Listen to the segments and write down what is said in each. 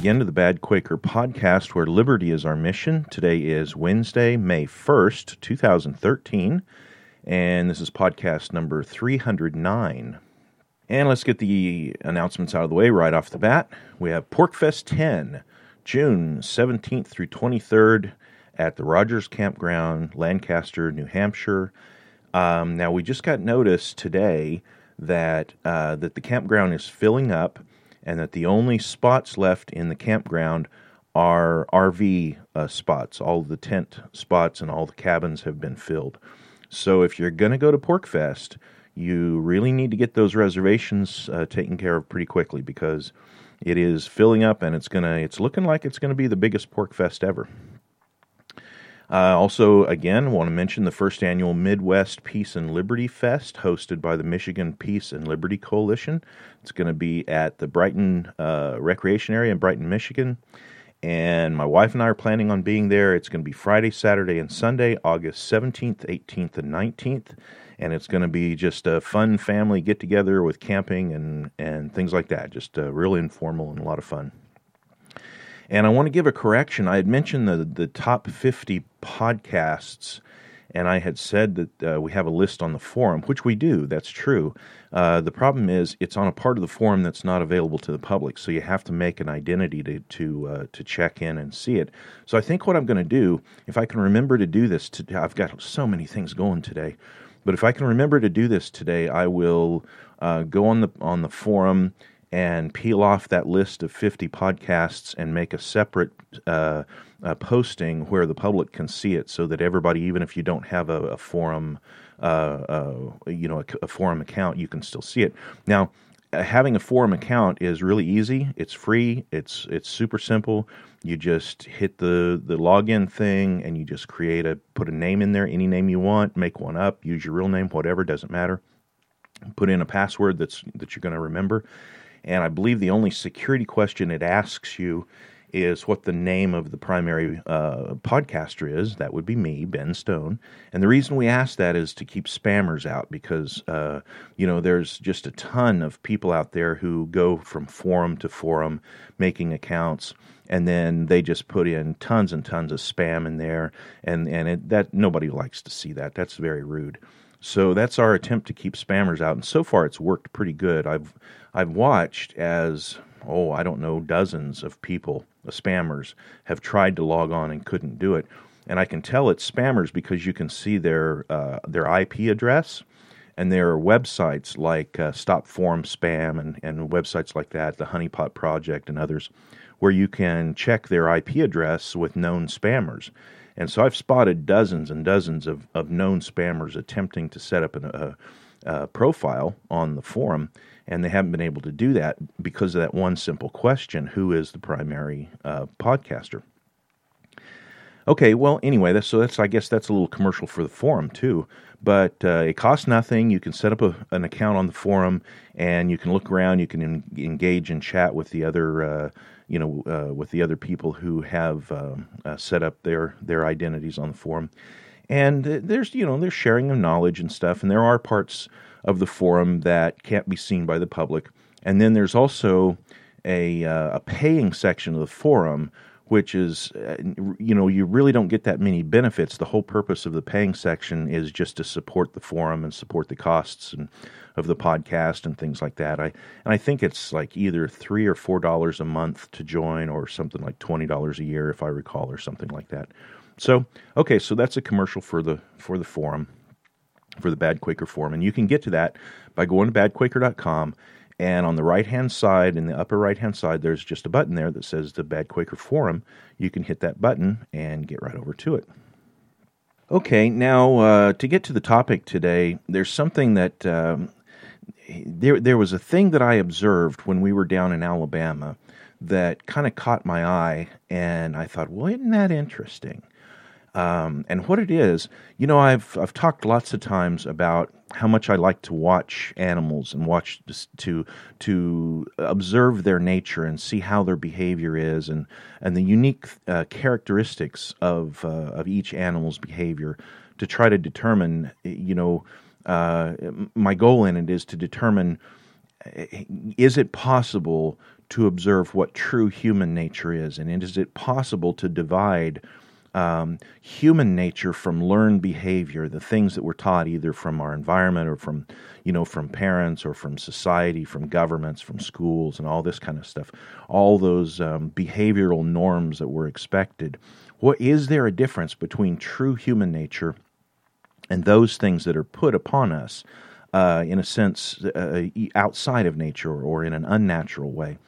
again to the Bad Quaker podcast, where liberty is our mission. Today is Wednesday, May 1st, 2013, and this is podcast number 309. And let's get the announcements out of the way right off the bat. We have PorcFest 10, June 17th through 23rd at the Rogers Campground, Lancaster, New Hampshire. Um, now, we just got notice today that uh, that the campground is filling up and that the only spots left in the campground are RV uh, spots. All the tent spots and all the cabins have been filled. So if you're going to go to PorcFest, you really need to get those reservations uh, taken care of pretty quickly because it is filling up and it's gonna it's looking like it's going to be the biggest PorcFest ever. Uh, also, again, want to mention the first annual Midwest Peace and Liberty Fest, hosted by the Michigan Peace and Liberty Coalition. It's going to be at the Brighton uh, Recreation Area in Brighton, Michigan. And my wife and I are planning on being there. It's going to be Friday, Saturday, and Sunday, August 17th, 18th, and 19th. And it's going to be just a fun family get together with camping and, and things like that. Just uh, really informal and a lot of fun. And I want to give a correction. I had mentioned the, the top 50 podcasts, and I had said that uh, we have a list on the forum, which we do. That's true. Uh, the problem is it's on a part of the forum that's not available to the public, so you have to make an identity to to uh, to check in and see it. So I think what I'm going to do, if I can remember to do this, today, I've got so many things going today, but if I can remember to do this today, I will uh, go on the on the forum and peel off that list of 50 podcasts and make a separate uh, uh, posting where the public can see it so that everybody, even if you don't have a, a forum, uh, uh you know, a, a, forum account, you can still see it. Now, having a forum account is really easy. It's free. It's it's super simple. You just hit the the login thing and you just create a put a name in there, any name you want, make one up, use your real name, whatever, doesn't matter. Put in a password that's that you're going to remember and I believe the only security question it asks you is what the name of the primary uh, podcaster is. That would be me, Ben Stone. And the reason we ask that is to keep spammers out because, uh, you know, there's just a ton of people out there who go from forum to forum making accounts. And then they just put in tons and tons of spam in there, and and it, that nobody likes to see that. That's very rude. So that's our attempt to keep spammers out, and so far it's worked pretty good. I've I've watched as oh I don't know dozens of people, the spammers, have tried to log on and couldn't do it, and I can tell it's spammers because you can see their uh, their IP address, and there are websites like uh, Stop Forum Spam and and websites like that, the Honeypot Project and others, where you can check their IP address with known spammers. And so I've spotted dozens and dozens of, of known spammers attempting to set up an, a, a profile on the forum, and they haven't been able to do that because of that one simple question who is the primary uh, podcaster? Okay, well, anyway, that's, so that's I guess that's a little commercial for the forum too. But uh, it costs nothing. You can set up a, an account on the forum, and you can look around. You can en- engage and chat with the other uh, you know, uh, with the other people who have um, uh, set up their their identities on the forum. And there's you know there's sharing of knowledge and stuff, and there are parts of the forum that can't be seen by the public. And then there's also a uh, a paying section of the forum which is, uh, you know, you really don't get that many benefits. The whole purpose of the paying section is just to support the forum and support the costs and of the podcast and things like that. I and I think it's like either three or four dollars a month to join, or something like twenty dollars a year, if I recall, or something like that. So, okay, so that's a commercial for the for the forum, for the Bad Quaker forum, and you can get to that by going to badquaker.com And on the right hand side, in the upper right hand side, there's just a button there that says the Bad Quaker Forum. You can hit that button and get right over to it. Okay, now uh, to get to the topic today, there's something that um, there there was a thing that I observed when we were down in Alabama that kind of caught my eye, and I thought, well, isn't that interesting? Um, and what it is, you know, I've I've talked lots of times about how much I like to watch animals and watch to to observe their nature and see how their behavior is and and the unique uh, characteristics of uh, of each animal's behavior to try to determine, you know, uh, my goal in it is to determine is it possible to observe what true human nature is, and is it possible to divide um, human nature from learned behavior, the things that we're taught either from our environment or from, you know, from parents or from society, from governments, from schools, and all this kind of stuff. All those um, behavioral norms that were expected. What is there a difference between true human nature and those things that are put upon us, uh, in a sense, uh, outside of nature or in an unnatural way?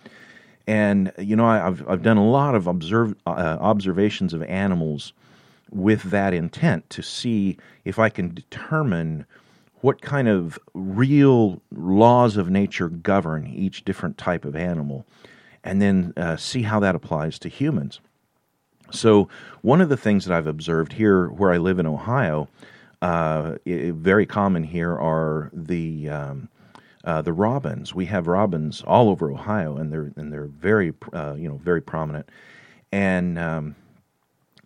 And you know, I, have I've done a lot of observe, uh, observations of animals with that intent to see if I can determine what kind of real laws of nature govern each different type of animal, and then uh, see how that applies to humans. So, one of the things that I've observed here, where I live in Ohio, uh, very common here are the um, uh, the robins. We have robins all over Ohio, and they're and they're very uh, you know very prominent. And um,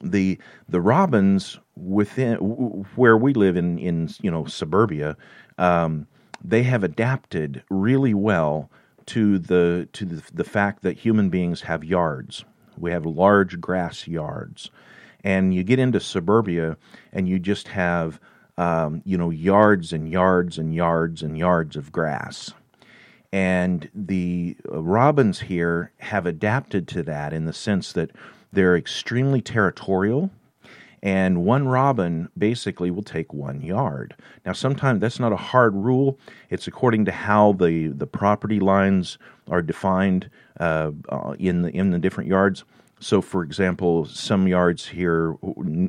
the the robins within where we live in in you know suburbia, um, they have adapted really well to the to the, the fact that human beings have yards. We have large grass yards, and you get into suburbia, and you just have um, you know, yards and yards and yards and yards of grass. And the uh, robins here have adapted to that in the sense that they're extremely territorial. And one robin basically will take one yard. Now, sometimes that's not a hard rule. It's according to how the, the property lines are defined uh, uh in the in the different yards. So, for example, some yards here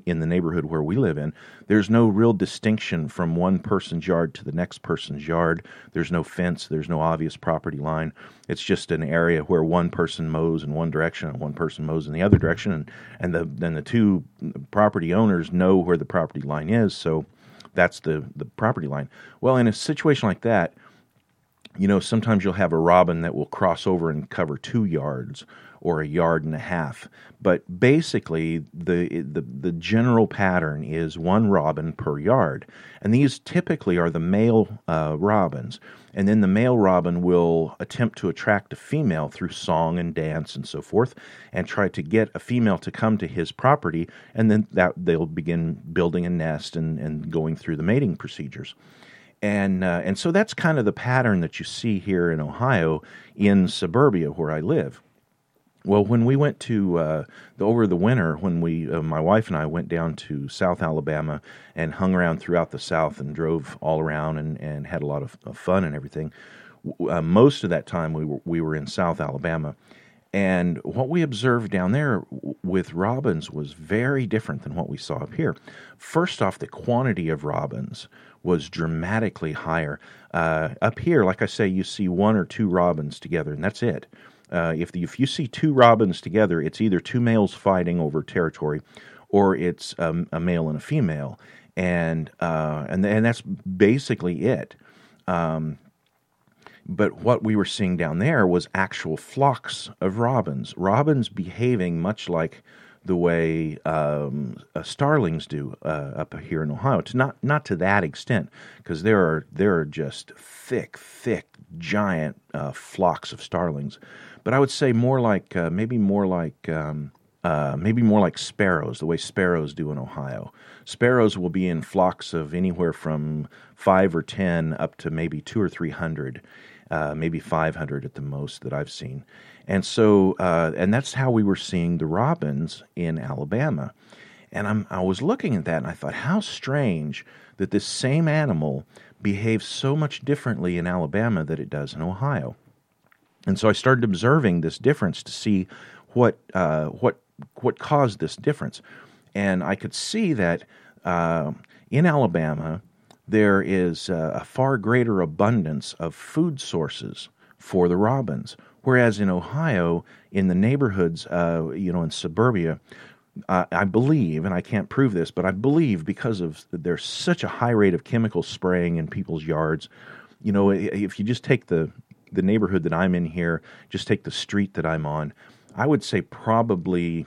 in the neighborhood where we live in, there's no real distinction from one person's yard to the next person's yard. There's no fence, there's no obvious property line. It's just an area where one person mows in one direction and one person mows in the other direction, and, and the then the two property owners know where the property line is, so that's the, the property line. Well, in a situation like that, you know, sometimes you'll have a robin that will cross over and cover two yards or a yard and a half. But basically, the, the, the general pattern is one robin per yard. And these typically are the male uh, robins. And then the male robin will attempt to attract a female through song and dance and so forth, and try to get a female to come to his property. And then that they'll begin building a nest and, and going through the mating procedures and uh, and so that's kind of the pattern that you see here in Ohio in suburbia where I live. Well, when we went to uh, over the winter, when we, uh, my wife and I went down to South Alabama and hung around throughout the South and drove all around and, and had a lot of, of fun and everything. Uh, most of that time we were we were in South Alabama, and what we observed down there with robins was very different than what we saw up here. First off, the quantity of robins was dramatically higher. Uh, up here, like I say, you see one or two robins together, and that's it. Uh, if the, if you see two robins together, it's either two males fighting over territory, or it's um, a male and a female, and uh, and and that's basically it. Um, but what we were seeing down there was actual flocks of robins, robins behaving much like the way um, uh, starlings do uh, up here in Ohio. To not not to that extent, because there are there are just thick, thick, giant uh, flocks of starlings but I would say more like uh, maybe more like um, uh, maybe more like sparrows, the way sparrows do in Ohio. Sparrows will be in flocks of anywhere from five or ten up to maybe two or three hundred, uh, maybe five hundred at the most that I've seen. And so, uh, and that's how we were seeing the robins in Alabama. And I'm, I was looking at that and I thought, how strange that this same animal behaves so much differently in Alabama than it does in Ohio. And so I started observing this difference to see what uh, what what caused this difference, and I could see that uh, in Alabama there is a far greater abundance of food sources for the robins, whereas in Ohio, in the neighborhoods, uh, you know, in suburbia, I believe, and I can't prove this, but I believe because of there's such a high rate of chemical spraying in people's yards. You know, if you just take the the neighborhood that I'm in here, just take the street that I'm on, I would say probably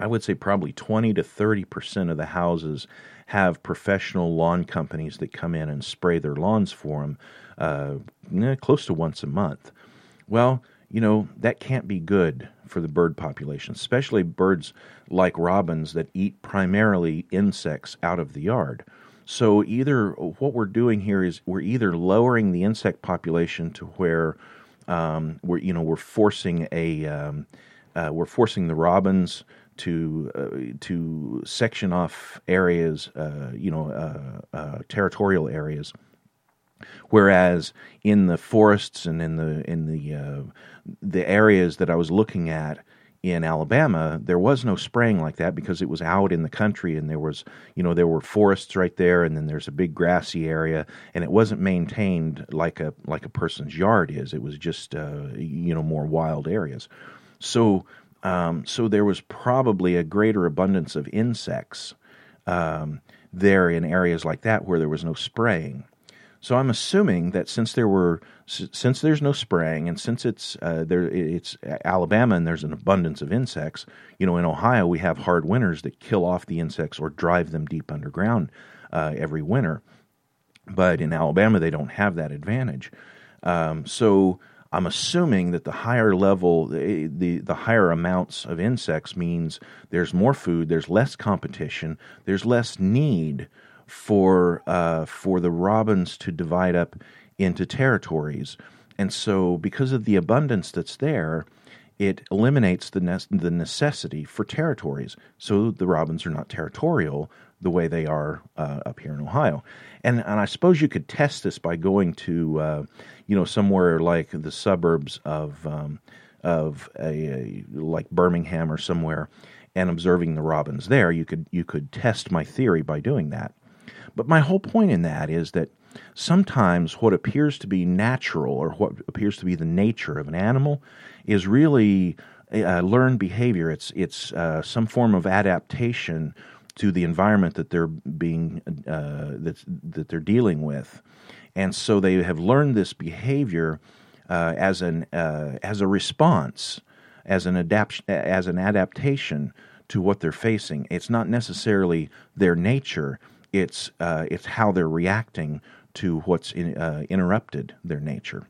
I would say probably 20 to 30% of the houses have professional lawn companies that come in and spray their lawns for them uh, eh, close to once a month. Well, you know, that can't be good for the bird population, especially birds like robins that eat primarily insects out of the yard. So either what we're doing here is we're either lowering the insect population to where um, we're you know we're forcing a um, uh, we're forcing the robins to uh, to section off areas uh, you know uh, uh, territorial areas, whereas in the forests and in the in the uh, the areas that I was looking at in Alabama, there was no spraying like that because it was out in the country and there was, you know, there were forests right there and then there's a big grassy area and it wasn't maintained like a like a person's yard is. It was just uh, you know more wild areas. So um, so there was probably a greater abundance of insects um, there in areas like that where there was no spraying. So I'm assuming that since there were since there's no spraying and since it's uh, there it's Alabama and there's an abundance of insects, you know, in Ohio we have hard winters that kill off the insects or drive them deep underground uh, every winter. But in Alabama they don't have that advantage. Um, so I'm assuming that the higher level, the, the, the higher amounts of insects means there's more food, there's less competition, there's less need for uh, for the robins to divide up into territories. And so, because of the abundance that's there, it eliminates the, ne- the necessity for territories. So the robins are not territorial the way they are uh, up here in Ohio. And, and I suppose you could test this by going to, uh, you know, somewhere like the suburbs of, um, of a, a, like Birmingham or somewhere and observing the robins there. You could, you could test my theory by doing that. But my whole point in that is that sometimes what appears to be natural or what appears to be the nature of an animal is really learned behavior. It's it's uh, some form of adaptation to the environment that they're being uh, that that they're dealing with, and so they have learned this behavior uh, as an uh, as a response, as an adapt as an adaptation to what they're facing. It's not necessarily their nature. It's uh, it's how they're reacting to what's in, uh, interrupted their nature.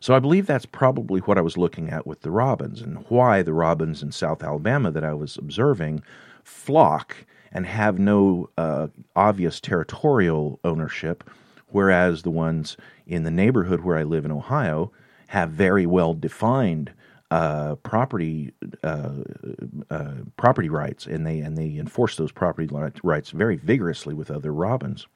So I believe that's probably what I was looking at with the robins and why the robins in South Alabama that I was observing flock and have no uh, obvious territorial ownership, whereas the ones in the neighborhood where I live in Ohio have very well defined uh, property uh, uh, property rights, and they and they enforce those property rights very vigorously with other robins.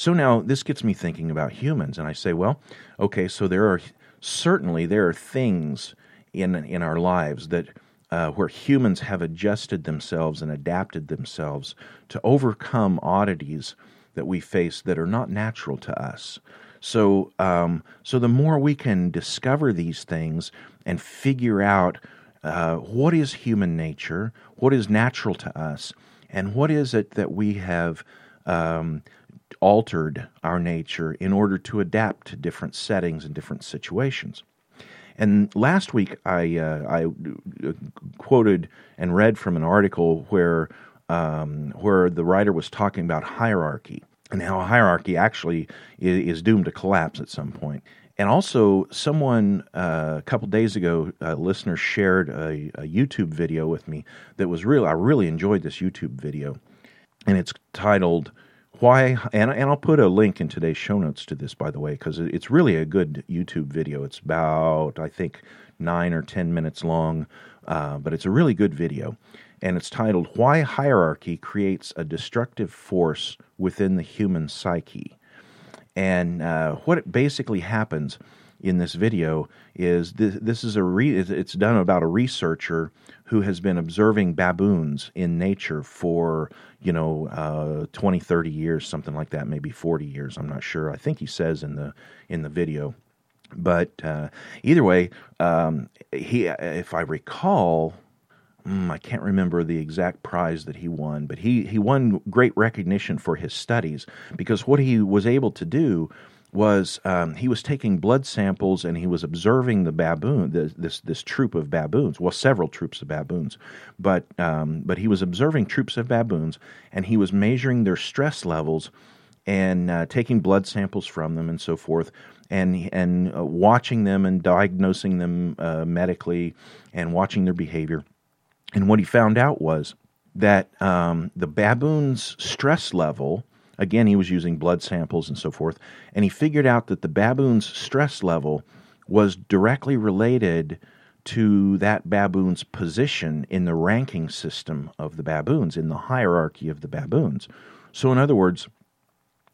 So now this gets me thinking about humans, and I say, well, okay, so there are certainly there are things in in our lives that uh, where humans have adjusted themselves and adapted themselves to overcome oddities that we face that are not natural to us. So, um, so the more we can discover these things and figure out uh, what is human nature, what is natural to us, and what is it that we have um, altered our nature in order to adapt to different settings and different situations. And last week, I, uh, I uh, quoted and read from an article where, um, where the writer was talking about hierarchy and how hierarchy actually is, doomed to collapse at some point. And also, someone uh, a couple days ago, a listener shared a, a, YouTube video with me that was real. I really enjoyed this YouTube video, and it's titled why and, and i'll put a link in today's show notes to this by the way because it's really a good youtube video. It's about i think nine or ten minutes long uh, but it's a really good video. And it's titled why hierarchy creates a destructive force within the human psyche. And uh, what basically happens in this video is this, this is a re, it's done about a researcher who has been observing baboons in nature for you know uh, 20 30 years something like that maybe 40 years i'm not sure. I think he says in the in the video. But uh, either way um, he if i recall mm, I can't remember the exact prize that he won, but he, he won great recognition for his studies because what he was able to do was um, he was taking blood samples and he was observing the baboon, the, this this troop of baboons, well, several troops of baboons, but um, but he was observing troops of baboons and he was measuring their stress levels and uh, taking blood samples from them and so forth, and and uh, watching them and diagnosing them uh, medically and watching their behavior. And what he found out was that um, the baboon's stress level Again, he was using blood samples and so forth, and he figured out that the baboon's stress level was directly related to that baboon's position in the ranking system of the baboons, in the hierarchy of the baboons. So, in other words,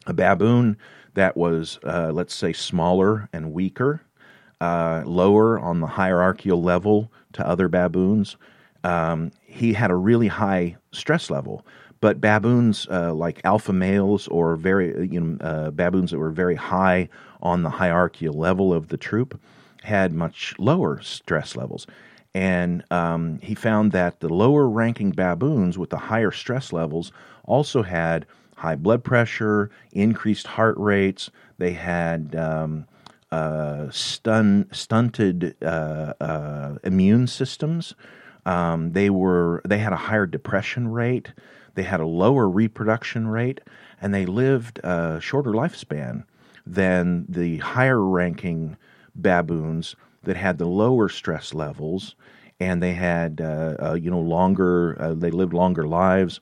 a baboon that was, uh, let's say, smaller and weaker, uh, lower on the hierarchical level to other baboons, um, he had a really high stress level. But baboons uh, like alpha males or very you know uh, baboons that were very high on the hierarchical level of the troop had much lower stress levels. And um, he found that the lower ranking baboons with the higher stress levels also had high blood pressure, increased heart rates. They had um, uh, stun, stunted uh, uh, immune systems. Um, they were they had a higher depression rate. They had a lower reproduction rate, and they lived a shorter lifespan than the higher ranking baboons that had the lower stress levels, and they had uh, uh, you know longer. Uh, they lived longer lives.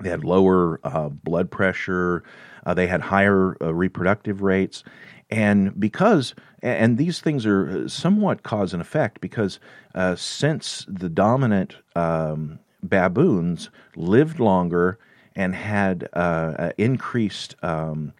They had lower uh, blood pressure. Uh, they had higher uh, reproductive rates, and because and these things are somewhat cause and effect because since the dominant um, baboons lived longer and had uh, uh, increased um,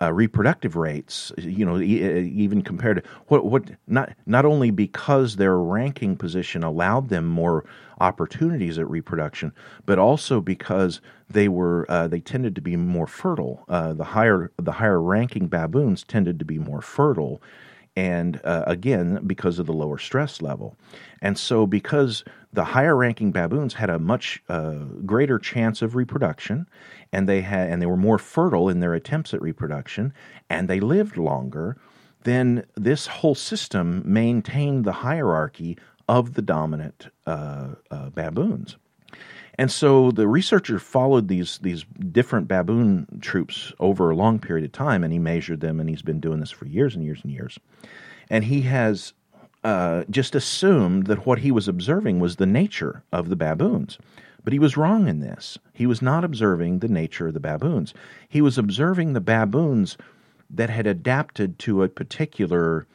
uh, reproductive rates. You know, e- even compared to what what not not only because their ranking position allowed them more opportunities at reproduction, but also because they were uh, they tended to be more fertile. Uh, the higher the higher ranking baboons tended to be more fertile and uh, again because of the lower stress level and so because the higher ranking baboons had a much uh, greater chance of reproduction and they had and they were more fertile in their attempts at reproduction and they lived longer then this whole system maintained the hierarchy of the dominant uh, uh baboons and so the researcher followed these these different baboon troops over a long period of time, and he measured them, and he's been doing this for years and years and years. And he has uh, just assumed that what he was observing was the nature of the baboons. But he was wrong in this. He was not observing the nature of the baboons. He was observing the baboons that had adapted to a particular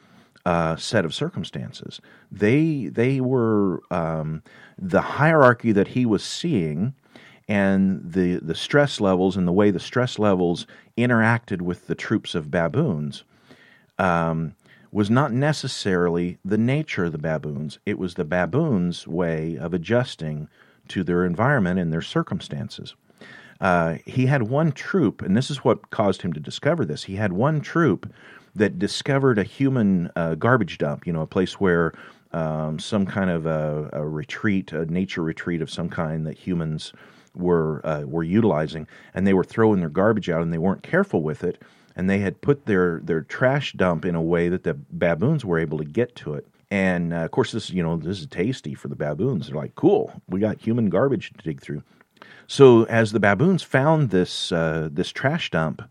uh, set of circumstances. They they were um, the hierarchy that he was seeing, and the the stress levels and the way the stress levels interacted with the troops of baboons. Um, was not necessarily the nature of the baboons. It was the baboons' way of adjusting to their environment and their circumstances. Uh, he had one troop, and this is what caused him to discover this. He had one troop that discovered a human uh, garbage dump, you know, a place where um, some kind of a, a, retreat, a nature retreat of some kind that humans were uh, were utilizing, and they were throwing their garbage out, and they weren't careful with it, and they had put their their trash dump in a way that the baboons were able to get to it. And uh, of course, this you know this is tasty for the baboons. They're like, cool, we got human garbage to dig through. So as the baboons found this uh, this trash dump,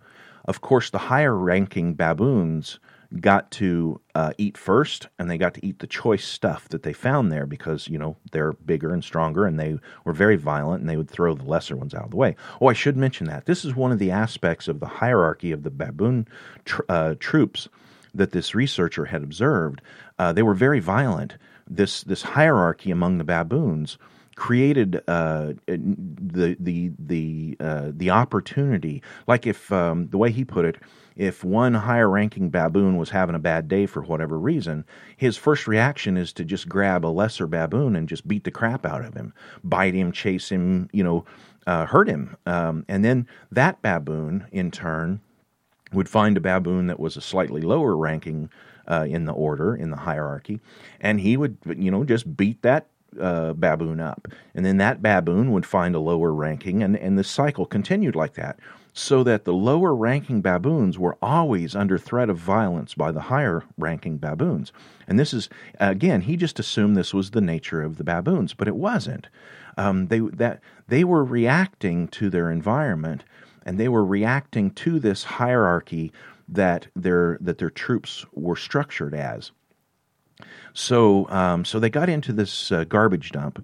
of course, the higher ranking baboons got to uh, eat first, and they got to eat the choice stuff that they found there because you know they're bigger and stronger, and they were very violent, and they would throw the lesser ones out of the way. Oh, I should mention that this is one of the aspects of the hierarchy of the baboon tr- uh, troops that this researcher had observed. Uh, they were very violent. This this hierarchy among the baboons created uh, the the the uh, the opportunity. Like if um, the way he put it, if one higher ranking baboon was having a bad day for whatever reason, his first reaction is to just grab a lesser baboon and just beat the crap out of him, bite him, chase him, you know, uh, hurt him. Um, and then that baboon, in turn, would find a baboon that was a slightly lower ranking uh, in the order, in the hierarchy, and he would, you know, just beat that uh, baboon up. And then that baboon would find a lower ranking, and, and the cycle continued like that so that the lower ranking baboons were always under threat of violence by the higher ranking baboons. And this is, again, he just assumed this was the nature of the baboons, but it wasn't. Um, they, that, they were reacting to their environment and they were reacting to this hierarchy that their, that their troops were structured as. So, um, so they got into this uh, garbage dump,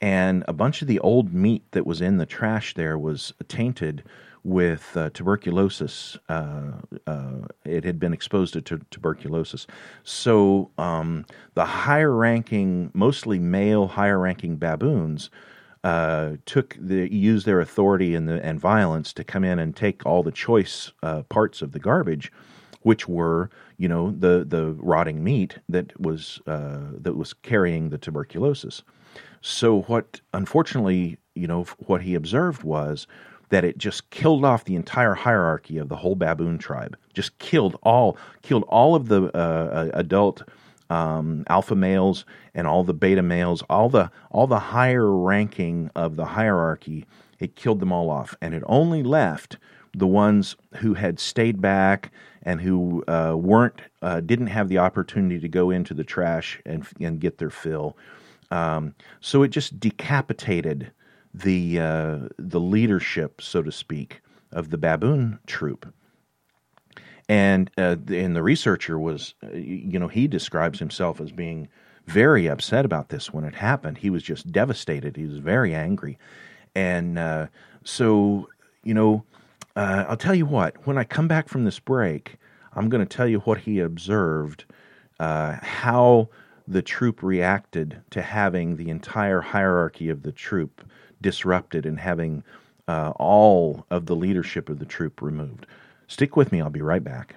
and a bunch of the old meat that was in the trash there was tainted with uh, tuberculosis. Uh, uh, it had been exposed to t- tuberculosis. So um, the higher ranking, mostly male higher ranking baboons, uh, took the used their authority and the and violence to come in and take all the choice uh, parts of the garbage, which were you know the the rotting meat that was uh, that was carrying the tuberculosis. So what unfortunately you know what he observed was that it just killed off the entire hierarchy of the whole baboon tribe. Just killed all killed all of the uh, uh, adult um, alpha males and all the beta males, all the all the higher ranking of the hierarchy. It killed them all off, and it only left the ones who had stayed back and who uh, weren't uh, didn't have the opportunity to go into the trash and and get their fill. Um, so it just decapitated the uh, the leadership, so to speak, of the baboon troop. And uh, and the researcher was, uh, you know, he describes himself as being very upset about this when it happened. He was just devastated. He was very angry, and uh, so you know, uh, I'll tell you what. When I come back from this break, I'm going to tell you what he observed, uh, how the troop reacted to having the entire hierarchy of the troop disrupted and having uh, all of the leadership of the troop removed. Stick with me, I'll be right back.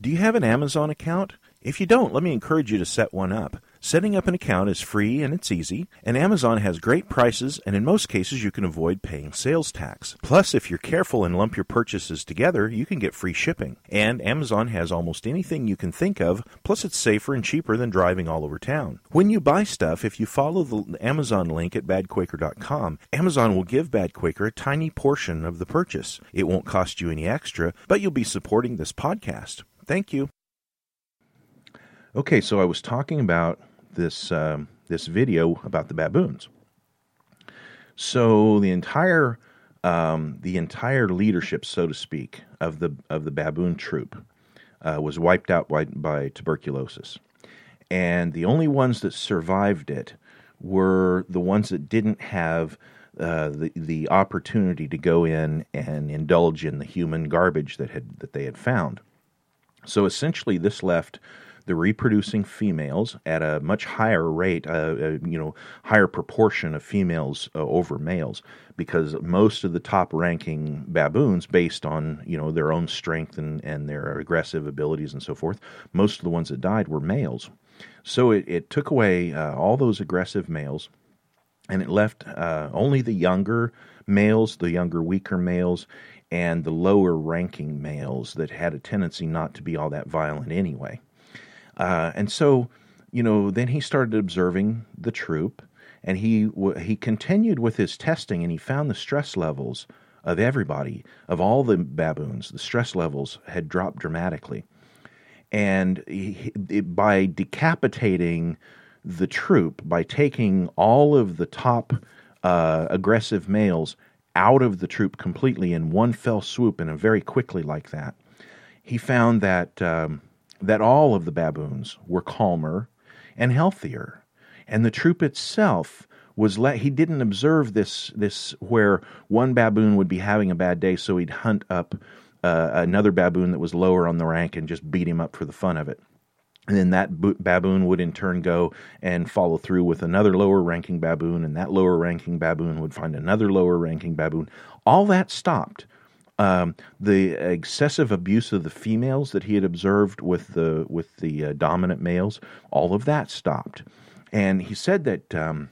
Do you have an Amazon account? If you don't, let me encourage you to set one up. Setting up an account is free and it's easy, and Amazon has great prices, and in most cases, you can avoid paying sales tax. Plus, if you're careful and lump your purchases together, you can get free shipping. And Amazon has almost anything you can think of, plus, it's safer and cheaper than driving all over town. When you buy stuff, if you follow the Amazon link at badquaker.com, Amazon will give Bad Quaker a tiny portion of the purchase. It won't cost you any extra, but you'll be supporting this podcast. Thank you. Okay, so I was talking about this um, this video about the baboons. So the entire um, the entire leadership, so to speak, of the of the baboon troop uh, was wiped out by, by tuberculosis, and the only ones that survived it were the ones that didn't have uh, the the opportunity to go in and indulge in the human garbage that had that they had found. So essentially, this left the reproducing females at a much higher rate, uh, uh, you know, higher proportion of females uh, over males, because most of the top-ranking baboons, based on you know their own strength and, and their aggressive abilities and so forth, most of the ones that died were males. So it, it took away uh, all those aggressive males, and it left uh, only the younger males, the younger, weaker males, and the lower ranking males that had a tendency not to be all that violent anyway. Uh, and so, you know, then he started observing the troop, and he he continued with his testing, and he found the stress levels of everybody, of all the baboons. The stress levels had dropped dramatically, and he, by decapitating the troop, by taking all of the top uh, aggressive males out of the troop completely in one fell swoop and very quickly like that, he found that um, that all of the baboons were calmer and healthier. And the troop itself was let he didn't observe this this where one baboon would be having a bad day so he'd hunt up uh, another baboon that was lower on the rank and just beat him up for the fun of it and then that baboon would in turn go and follow through with another lower ranking baboon, and that lower ranking baboon would find another lower ranking baboon. All that stopped. Um, the excessive abuse of the females that he had observed with the with the uh, dominant males, all of that stopped. And he said that um,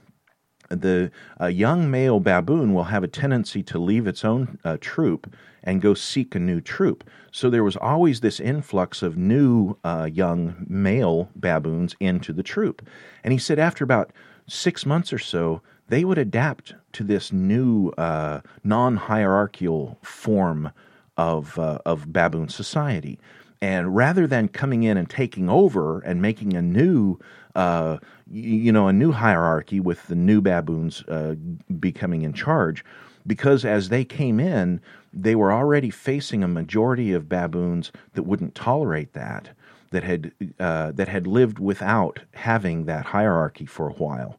the young male baboon will have a tendency to leave its own uh, troop and go seek a new troop. So there was always this influx of new uh, young male baboons into the troop. And he said after about six months or so, they would adapt to this new uh, non hierarchical form of, uh, of baboon society. And rather than coming in and taking over and making a new, uh, you know, a new hierarchy with the new baboons uh, becoming in charge, because as they came in, they were already facing a majority of baboons that wouldn't tolerate that, that had uh, that had lived without having that hierarchy for a while.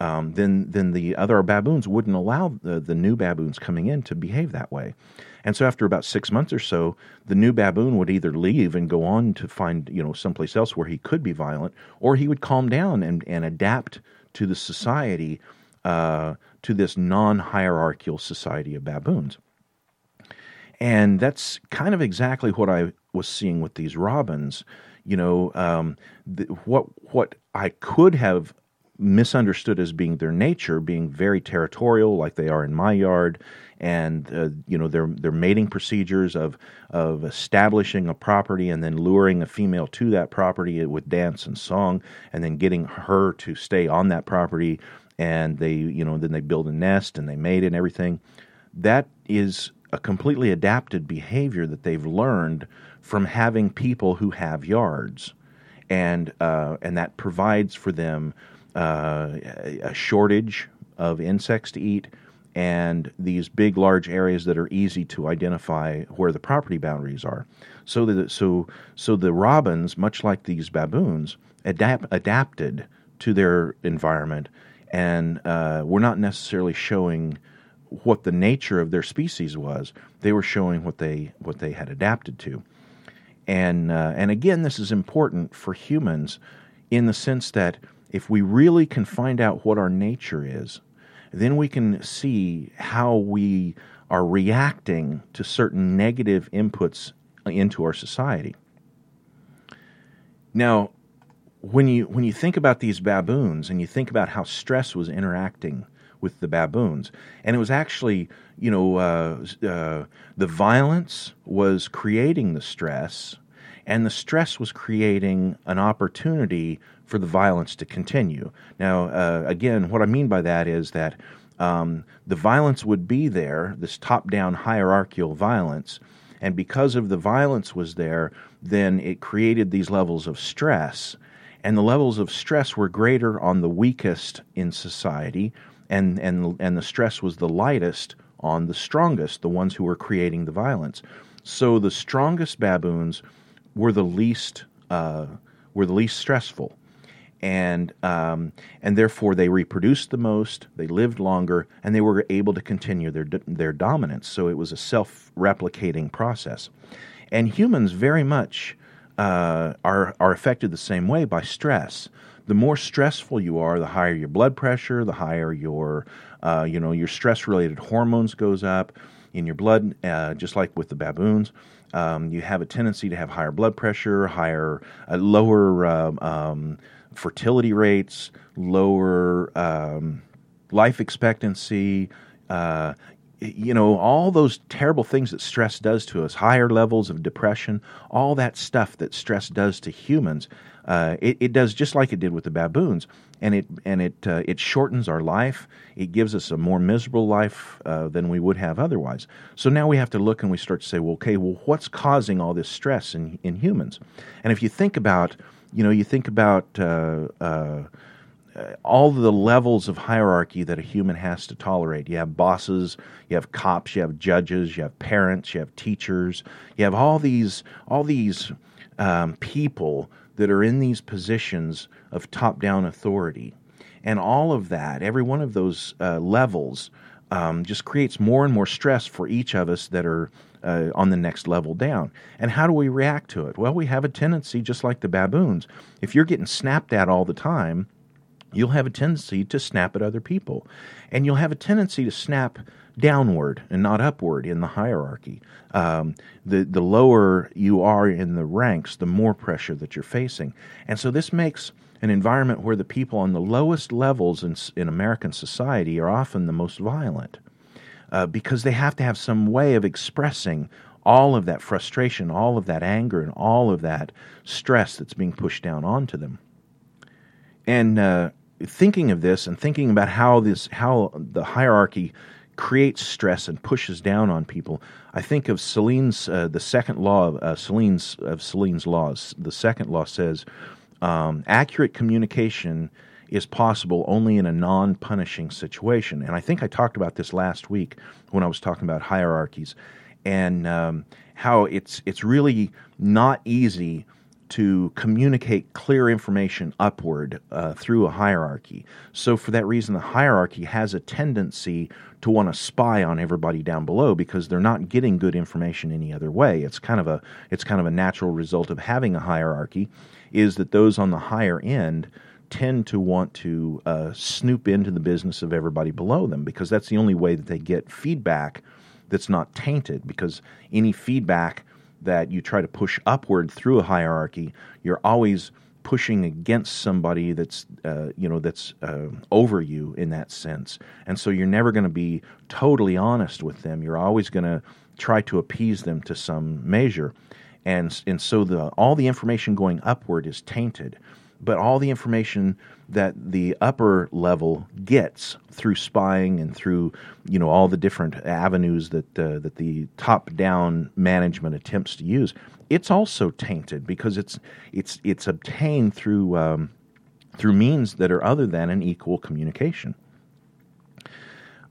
Um, then then the other baboons wouldn't allow the, the new baboons coming in to behave that way. And so after about six months or so, the new baboon would either leave and go on to find, you know, someplace else where he could be violent, or he would calm down and, and adapt to the society, uh, to this non hierarchical society of baboons. And that's kind of exactly what I was seeing with these robins. You know, um, the, what what I could have misunderstood as being their nature, being very territorial, like they are in my yard, and uh, you know their their mating procedures of of establishing a property and then luring a female to that property with dance and song, and then getting her to stay on that property, and they you know then they build a nest and they mate and everything. That is a completely adapted behavior that they've learned from having people who have yards, and uh, and that provides for them uh, a shortage of insects to eat and these big, large areas that are easy to identify where the property boundaries are. So that so so the robins, much like these baboons, adapt adapted to their environment, and uh, were not necessarily showing what the nature of their species was. They were showing what they what they had adapted to. And uh, and again, this is important for humans in the sense that if we really can find out what our nature is, then we can see how we are reacting to certain negative inputs into our society. Now, when you when you think about these baboons and you think about how stress was interacting with the baboons. And it was actually, you know, uh, uh, the violence was creating the stress, and the stress was creating an opportunity for the violence to continue. Now, uh, again, what I mean by that is that um, the violence would be there, this top down hierarchical violence. And because of the violence was there, then it created these levels of stress. And the levels of stress were greater on the weakest in society and and and the stress was the lightest on the strongest, the ones who were creating the violence. So the strongest baboons were the least uh, were the least stressful, and um, and therefore they reproduced the most, they lived longer, and they were able to continue their their dominance. So it was a self replicating process, and humans very much uh, are are affected the same way by stress the more stressful you are, the higher your blood pressure, the higher your, uh, you know, your stress-related hormones goes up in your blood, uh, just like with the baboons. Um, you have a tendency to have higher blood pressure, higher, uh, lower um, um, fertility rates, lower um, life expectancy. Uh, you know, all those terrible things that stress does to us, higher levels of depression, all that stuff that stress does to humans uh, it, it, does just like it did with the baboons, and it and it uh, it shortens our life. It gives us a more miserable life uh, than we would have otherwise. So now we have to look and we start to say, well, okay, well, what's causing all this stress in in humans? And if you think about, you know, you think about uh, uh, all the levels of hierarchy that a human has to tolerate. You have bosses, you have cops, you have judges, you have parents, you have teachers, you have all these all these um, people that are in these positions of top down authority. And all of that, every one of those uh, levels, um, just creates more and more stress for each of us that are uh, on the next level down. And how do we react to it? Well, we have a tendency, just like the baboons. If you're getting snapped at all the time, you'll have a tendency to snap at other people. And you'll have a tendency to snap downward and not upward in the hierarchy. Um, the, the lower you are in the ranks, the more pressure that you're facing. And so this makes an environment where the people on the lowest levels in, in American society are often the most violent uh, because they have to have some way of expressing all of that frustration, all of that anger, and all of that stress that's being pushed down onto them. And uh, thinking of this and thinking about how this how the hierarchy creates stress and pushes down on people, I think of Celine's uh, the second law of uh, Celine's of Celine's laws. The second law says um, accurate communication is possible only in a non punishing situation. And I think I talked about this last week when I was talking about hierarchies and um, how it's, it's really not easy to communicate clear information upward uh, through a hierarchy. So, for that reason, the hierarchy has a tendency to want to spy on everybody down below because they're not getting good information any other way. It's kind of a it's kind of a natural result of having a hierarchy, is that those on the higher end tend to want to uh, snoop into the business of everybody below them because that's the only way that they get feedback that's not tainted. Because any feedback that you try to push upward through a hierarchy, you're always pushing against somebody that's uh, you know that's uh, over you in that sense, and so you're never going to be totally honest with them. You're always going to try to appease them to some measure, and and so the all the information going upward is tainted but all the information that the upper level gets through spying and through you know all the different avenues that uh, that the top down management attempts to use it's also tainted because it's it's it's obtained through um, through means that are other than an equal communication.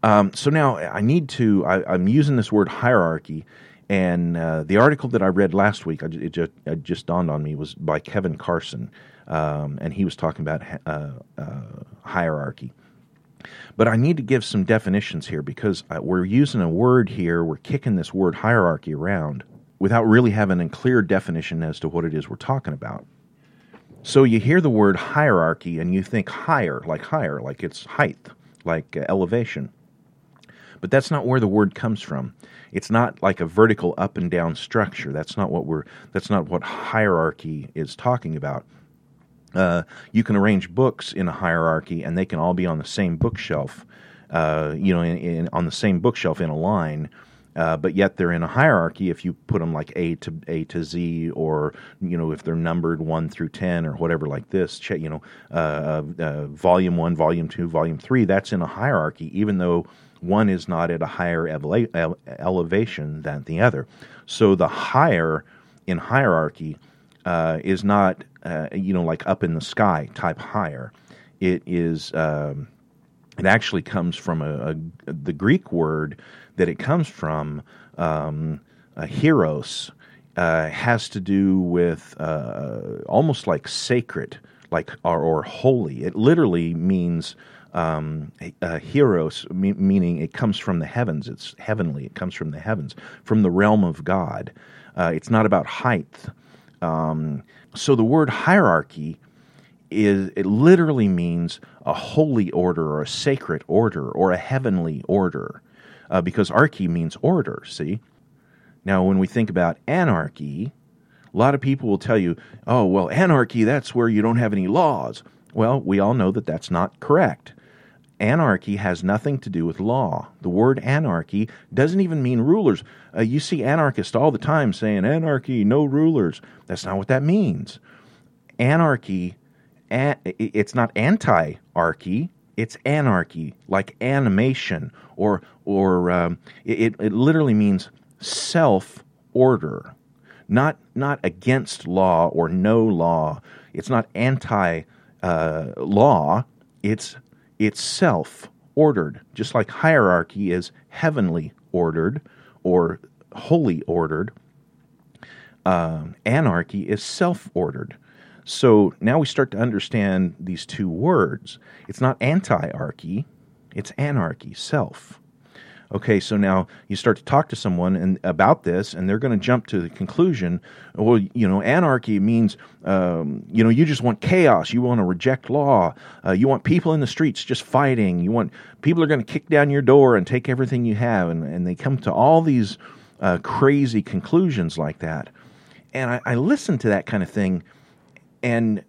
Um, so now I need to I, am using this word hierarchy and uh, the article that I read last week, it just, it just dawned on me, was by Kevin Carson um, and he was talking about uh, uh, hierarchy. But I need to give some definitions here because we're using a word here, we're kicking this word hierarchy around without really having a clear definition as to what it is we're talking about. So you hear the word hierarchy and you think higher, like higher, like it's height, like uh, elevation. But that's not where the word comes from. It's not like a vertical up and down structure. That's not what we're that's not what hierarchy is talking about. Uh, you can arrange books in a hierarchy, and they can all be on the same bookshelf. Uh, you know, in, in, on the same bookshelf in a line. Uh, but yet they're in a hierarchy. If you put them like A to A to Z, or you know, if they're numbered one through ten or whatever like this, you know, uh, uh, volume one, volume two, volume three, that's in a hierarchy, even though one is not at a higher ele- elevation than the other. So the higher in hierarchy uh, is not uh, you know like up in the sky type higher. It is. Um, it actually comes from a, a, the Greek word that it comes from. Um, hieros uh, has to do with uh, almost like sacred, like or, or, holy. It literally means um, hieros, me- meaning it comes from the heavens. It's heavenly. It comes from the heavens, from the realm of God. Uh, it's not about height. Um, so the word hierarchy is it literally means a holy order or a sacred order or a heavenly order, uh, because archy means order. See, now when we think about anarchy, a lot of people will tell you, "Oh, well, anarchy that's where you don't have any laws." Well, we all know that that's not correct anarchy has nothing to do with law. The word anarchy doesn't even mean rulers. Uh, you see anarchists all the time saying, anarchy, no rulers. That's not what that means. Anarchy, a- it's not anti archy, it's anarchy, like animation, or, or um, it, it literally means self order. Not, not against law or no law. It's not anti uh, law, it's itself ordered, just like hierarchy is heavenly ordered or holy ordered. Uh, anarchy is self ordered. So now we start to understand these two words. It's not anti-archy, it's anarchy, self. Okay, so now you start to talk to someone and about this, and they're going to jump to the conclusion. Well, you know, anarchy means, um, you know, you just want chaos. You want to reject law. Uh, you want people in the streets just fighting. You want people are going to kick down your door and take everything you have, and, and they come to all these uh, crazy conclusions like that. And I, I listen to that kind of thing, and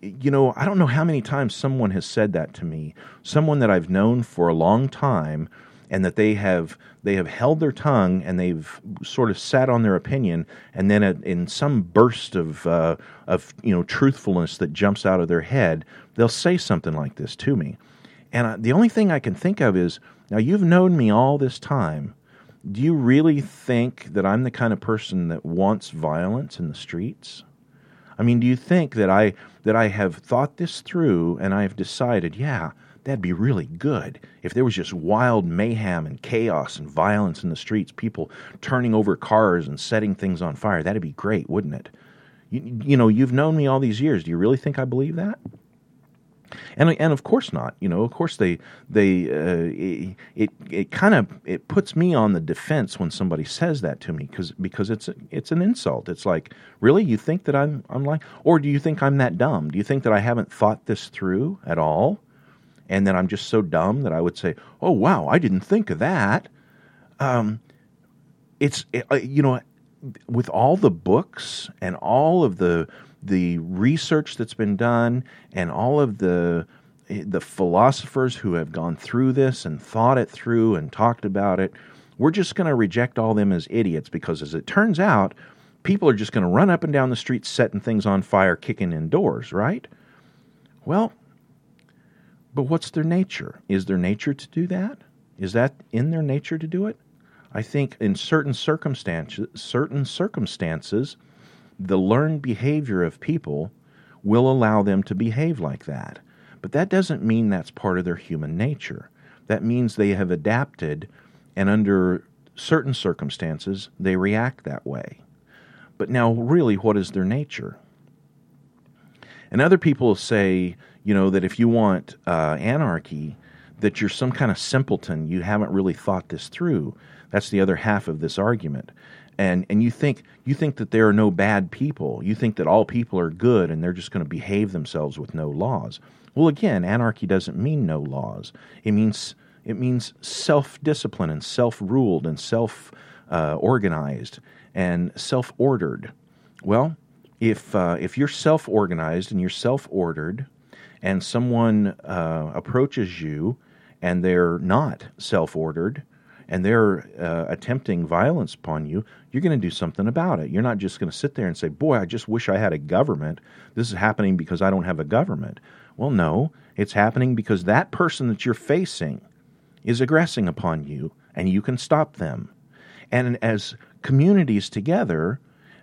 you know, I don't know how many times someone has said that to me. Someone that I've known for a long time and that they have they have held their tongue and they've sort of sat on their opinion, and then in some burst of uh, of you know truthfulness that jumps out of their head, they'll say something like this to me, and I, the only thing I can think of is now you've known me all this time. Do you really think that I'm the kind of person that wants violence in the streets? I mean, do you think that I that I have thought this through and I've decided, yeah, That'd be really good if there was just wild mayhem and chaos and violence in the streets, people turning over cars and setting things on fire. That'd be great, wouldn't it? You, you know, you've known me all these years. Do you really think I believe that? And and of course not. You know, of course they they uh, it it kind of it puts me on the defense when somebody says that to me because because it's it's an insult. It's like really you think that I'm I'm like or do you think I'm that dumb? Do you think that I haven't thought this through at all? And then I'm just so dumb that I would say, "Oh wow, I didn't think of that." Um, it's uh, you know, with all the books and all of the the research that's been done and all of the the philosophers who have gone through this and thought it through and talked about it, we're just going to reject all them as idiots because, as it turns out, people are just going to run up and down the streets setting things on fire, kicking in doors, right? Well, but what's their nature? Is their nature to do that? Is that in their nature to do it? I think in certain circumstances, certain circumstances, the learned behavior of people will allow them to behave like that. But that doesn't mean that's part of their human nature. That means they have adapted, and under certain circumstances, they react that way. But now, really, what is their nature? And other people say, you know, that if you want uh, anarchy, that you're some kind of simpleton. You haven't really thought this through. That's the other half of this argument. And and you think you think that there are no bad people. You think that all people are good and they're just going to behave themselves with no laws. Well, again, anarchy doesn't mean no laws. It means it means self-discipline and self-ruled and self-organized uh, and self-ordered. Well, if uh, if you're self-organized and you're self-ordered, and someone uh, approaches you and they're not self-ordered and they're uh, attempting violence upon you, you're going to do something about it. You're not just going to sit there and say, "Boy, I just wish I had a government. This is happening because I don't have a government." Well, no, it's happening because that person that you're facing is aggressing upon you, and you can stop them. And as communities together,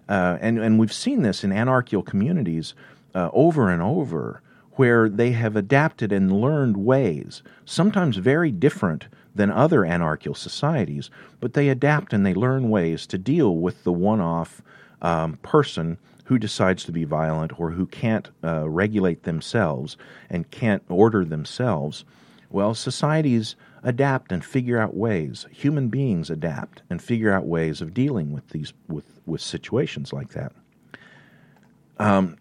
uh, and, and we've seen this in anarchical communities uh, over and over, where they have adapted and learned ways, sometimes very different than other anarchical societies, but they adapt and they learn ways to deal with the one off um, person who decides to be violent or who can't uh, regulate themselves and can't order themselves. Well, societies adapt and figure out ways. Human beings adapt and figure out ways of dealing with these with with situations like that. Um,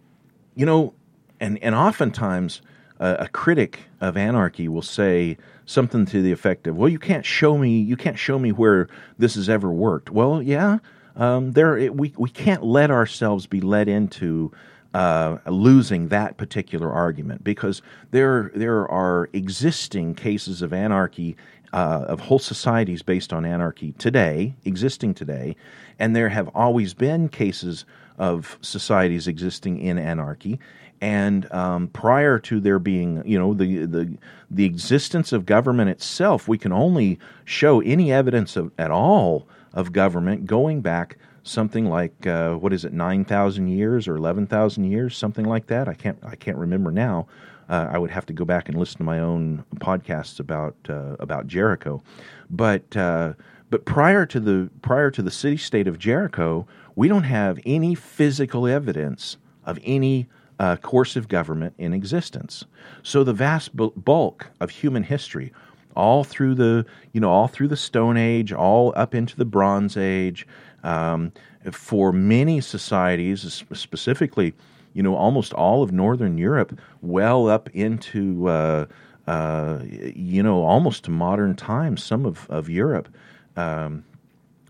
you know, and and oftentimes a critic of anarchy will say something to the effect of, "Well, you can't show me you can't show me where this has ever worked." Well, yeah, um, there it, we we can't let ourselves be led into uh, losing that particular argument because there there are existing cases of anarchy uh, of whole societies based on anarchy today, existing today, and there have always been cases of societies existing in anarchy. And um, prior to there being, you know, the, the the existence of government itself, we can only show any evidence of, at all of government going back something like uh, what is it, nine thousand years or eleven thousand years, something like that. I can't I can't remember now. Uh, I would have to go back and listen to my own podcasts about uh, about Jericho, but uh, but prior to the prior to the city state of Jericho, we don't have any physical evidence of any uh, coercive government in existence. So the vast bulk of human history, all through the you know all through the Stone Age, all up into the Bronze Age. Um, for many societies, specifically, you know, almost all of Northern Europe, well up into uh, uh, you know almost to modern times. Some of of Europe um,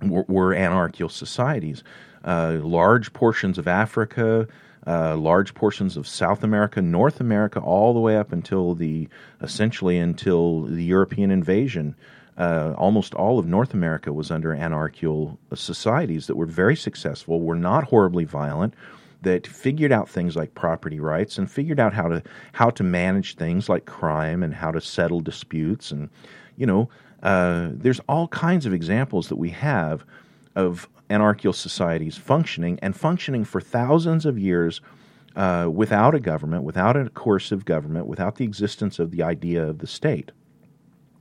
were, anarchical societies. Uh, large portions of Africa, uh, large portions of South America, North America, all the way up until the essentially until the European invasion. Uh, almost all of North America was under anarchical societies that were very successful, were not horribly violent, that figured out things like property rights and figured out how to how to manage things like crime and how to settle disputes and you know uh, there's all kinds of examples that we have of anarchical societies functioning and functioning for thousands of years uh, without a government, without a coercive government, without the existence of the idea of the state.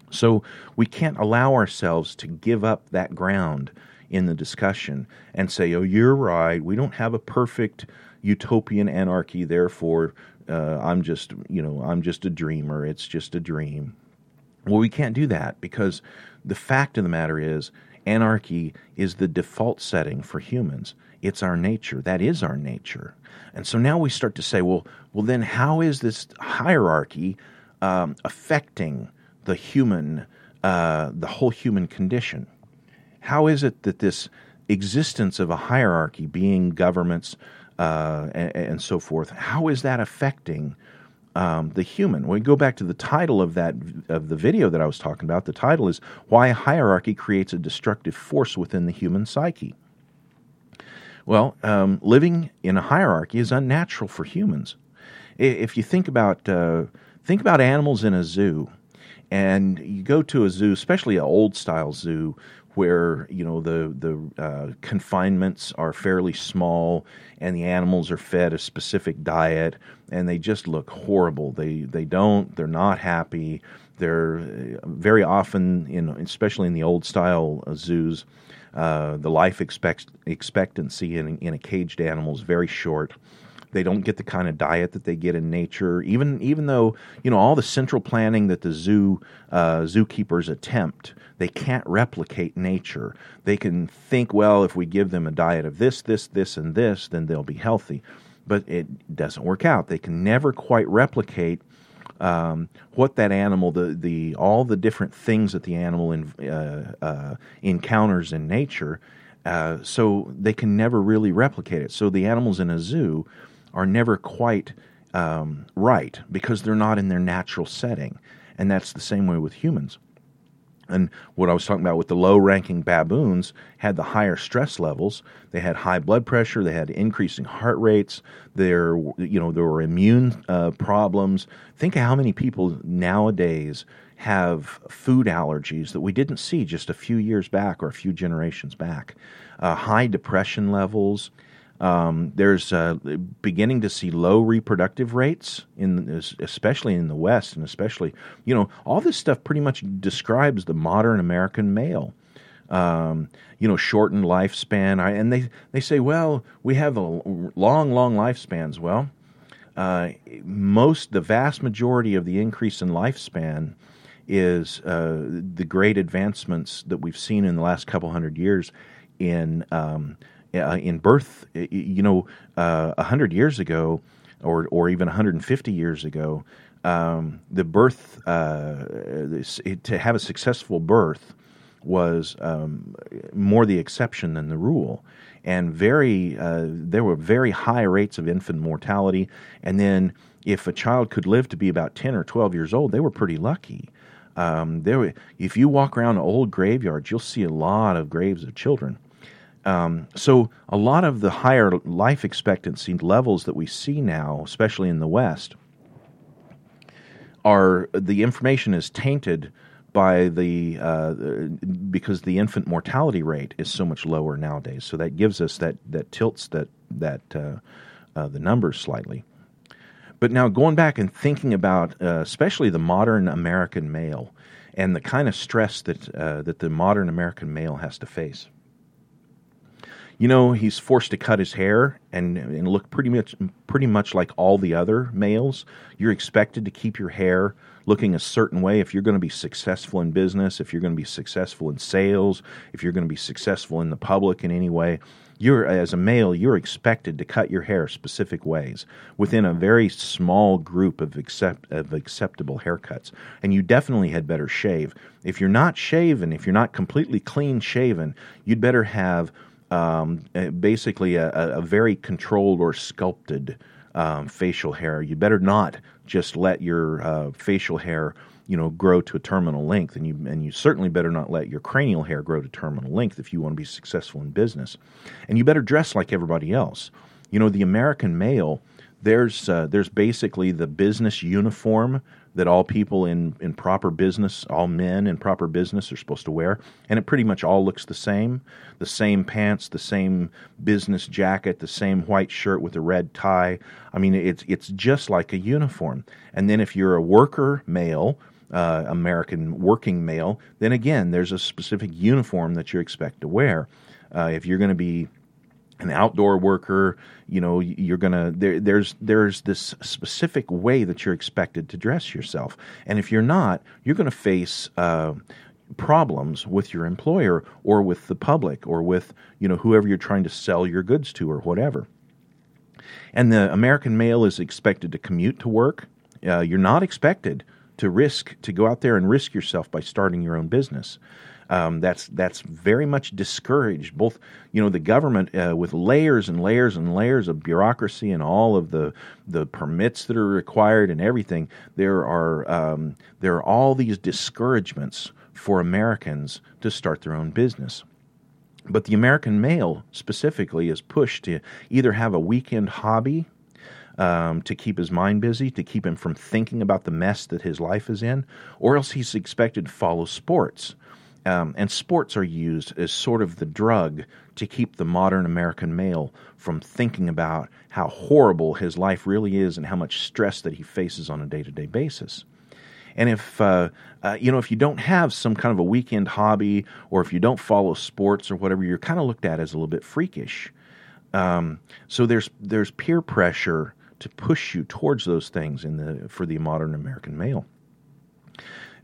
So we can't allow ourselves to give up that ground in the discussion and say, oh, you're right, we don't have a perfect utopian anarchy, therefore uh, I'm just, you know, I'm just a dreamer, it's just a dream. Well, we can't do that because the fact of the matter is Anarchy is the default setting for humans. It's our nature. That is our nature. And so now we start to say, well, well, then how is this hierarchy um, affecting the human, uh, the whole human condition? How is it that this existence of a hierarchy, being governments uh, and, and, so forth, how is that affecting um, the human. When we go back to the title of that of the video that I was talking about, the title is "Why Hierarchy Creates a Destructive Force Within the Human Psyche." Well, um, living in a hierarchy is unnatural for humans. If you think about uh, think about animals in a zoo, and you go to a zoo, especially an old style zoo, where you know the the uh, confinements are fairly small and the animals are fed a specific diet and they just look horrible. They they don't. They're not happy. They're uh, very often in especially in the old style uh, zoos. Uh, the life expect, expectancy in, in a caged animal is very short. They don't get the kind of diet that they get in nature. Even even though you know all the central planning that the zoo uh, zookeepers attempt, they can't replicate nature. They can think, well, if we give them a diet of this, this, this, and this, then they'll be healthy. But it doesn't work out. They can never quite replicate um, what that animal, the, the all the different things that the animal in, uh, uh, encounters in nature. Uh, so they can never really replicate it. So the animals in a zoo are never quite um, right because they're not in their natural setting. And that's the same way with humans. And what I was talking about with the low ranking baboons had the higher stress levels. They had high blood pressure. They had increasing heart rates. There, you know, there were immune uh, problems. Think of how many people nowadays have food allergies that we didn't see just a few years back or a few generations back. Uh, high depression levels, um, there's uh, beginning to see low reproductive rates in, especially in the West, and especially, you know, all this stuff pretty much describes the modern American male. Um, you know, shortened lifespan, I, and they they say, well, we have long, long lifespans. Well, uh, most, the vast majority of the increase in lifespan is uh, the great advancements that we've seen in the last couple hundred years in um, uh, in birth, you know, uh, a uh, hundred years ago, or or even 150 years ago, um, the birth uh, to have a successful birth was um, more the exception than the rule, and very uh, there were very high rates of infant mortality, and then if a child could live to be about 10 or 12 years old, they were pretty lucky. Um, there, if you walk around old graveyards, you'll see a lot of graves of children. Um, so a lot of the higher life expectancy levels that we see now, especially in the West, are the information is tainted by the uh, because the infant mortality rate is so much lower nowadays. So that gives us that that tilts that that uh, uh, the numbers slightly. But now going back and thinking about uh, especially the modern American male and the kind of stress that uh, that the modern American male has to face you know, he's forced to cut his hair and, and look pretty much pretty much like all the other males. You're expected to keep your hair looking a certain way if you're going to be successful in business, if you're going to be successful in sales, if you're going to be successful in the public in any way. You're as a male, you're expected to cut your hair specific ways within a very small group of accept of acceptable haircuts. And you definitely had better shave. If you're not shaven, if you're not completely clean shaven, you'd better have um, basically a, a, very controlled or sculpted um, facial hair. You better not just let your uh, facial hair, you know, grow to a terminal length, and you and you certainly better not let your cranial hair grow to terminal length if you want to be successful in business. And you better dress like everybody else. You know, the American male. There's uh, there's basically the business uniform that all people in, in proper business, all men in proper business are supposed to wear. And it pretty much all looks the same the same pants, the same business jacket, the same white shirt with a red tie. I mean, it's, it's just like a uniform. And then if you're a worker male, uh, American working male, then again, there's a specific uniform that you expect to wear. Uh, if you're going to be an outdoor worker, you know, you're gonna there, there's there's this specific way that you're expected to dress yourself, and if you're not, you're to face uh, problems with your employer or with the public or with you know whoever you're trying to sell your goods to or whatever. And the American male is expected to commute to work. Uh, you're not expected to risk to go out there and risk yourself by starting your own business. Um, that's that's very much discouraged. Both you know the government uh, with layers and layers and layers of bureaucracy and all of the the permits that are required and everything. There are um, there are all these discouragements for Americans to start their own business. But the American male specifically is pushed to either have a weekend hobby um, to keep his mind busy, to keep him from thinking about the mess that his life is in, or else he's expected to follow sports. Um, and sports are used as sort of the drug to keep the modern American male from thinking about how horrible his life really is and how much stress that he faces on a day to day basis. And if uh, uh, you know if you don't have some kind of a weekend hobby or if you don't follow sports or whatever, you're kind of looked at as a little bit freakish. Um, so there's there's peer pressure to push you towards those things in the for the modern American male.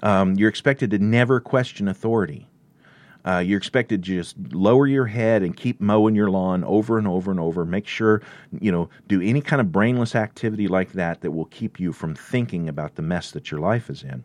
Um, you're expected to never question authority. Uh, you're expected to just lower your head and keep mowing your lawn over and over and over. Make sure, you know, do any kind of brainless activity like that that will keep you from thinking about the mess that your life is in.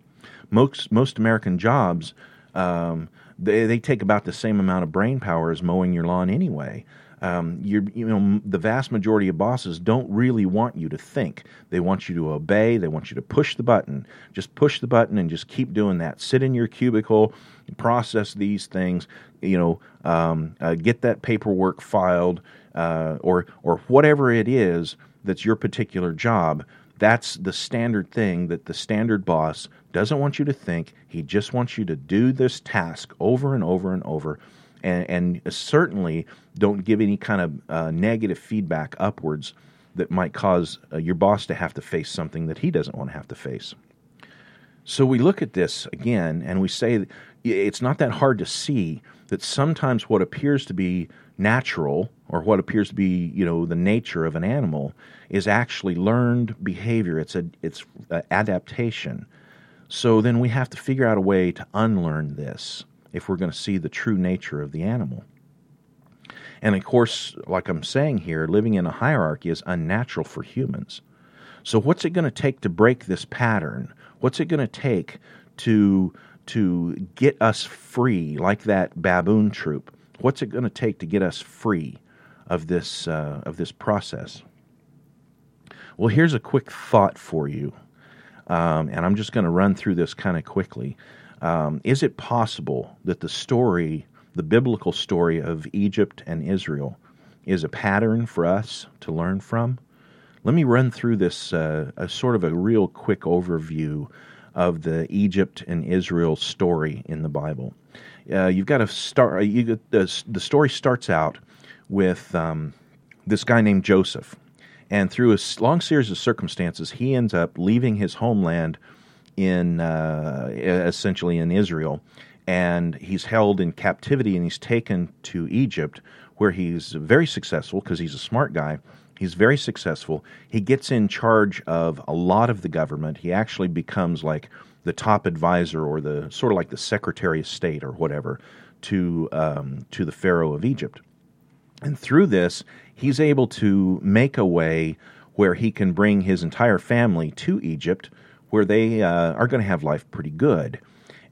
Most most American jobs, um, they, they take about the same amount of brain power as mowing your lawn anyway. Um, you know, the vast majority of bosses don't really want you to think. They want you to obey. They want you to push the button. Just push the button and just keep doing that. Sit in your cubicle, process these things. You know, um, uh, get that paperwork filed, uh, or or whatever it is that's your particular job. That's the standard thing that the standard boss doesn't want you to think. He just wants you to do this task over and over and over and, and certainly don't give any kind of uh, negative feedback upwards that might cause uh, your boss to have to face something that he doesn't want to have to face. So we look at this again and we say it's not that hard to see that sometimes what appears to be natural or what appears to be, you know, the nature of an animal is actually learned behavior. It's a it's a adaptation. So then we have to figure out a way to unlearn this if we're going to see the true nature of the animal. And of course, like I'm saying here, living in a hierarchy is unnatural for humans. So, what's it going to take to break this pattern? What's it going to take to to get us free, like that baboon troop? What's it going to take to get us free of this uh, of this process? Well, here's a quick thought for you, um, and I'm just going to run through this kind of quickly. Um, is it possible that the story, the biblical story of Egypt and Israel, is a pattern for us to learn from? Let me run through this uh, a sort of a real quick overview of the Egypt and Israel story in the Bible. Uh, you've got to start. Uh, you, the, the story starts out with um, this guy named Joseph, and through a long series of circumstances, he ends up leaving his homeland in uh, essentially in Israel, and he's held in captivity and he's taken to Egypt, where he's very successful because he's a smart guy. He's very successful. He gets in charge of a lot of the government. He actually becomes like the top advisor or the sort of like the Secretary of State or whatever to um, to the Pharaoh of Egypt. And through this, he's able to make a way where he can bring his entire family to Egypt, where they uh, are going to have life pretty good.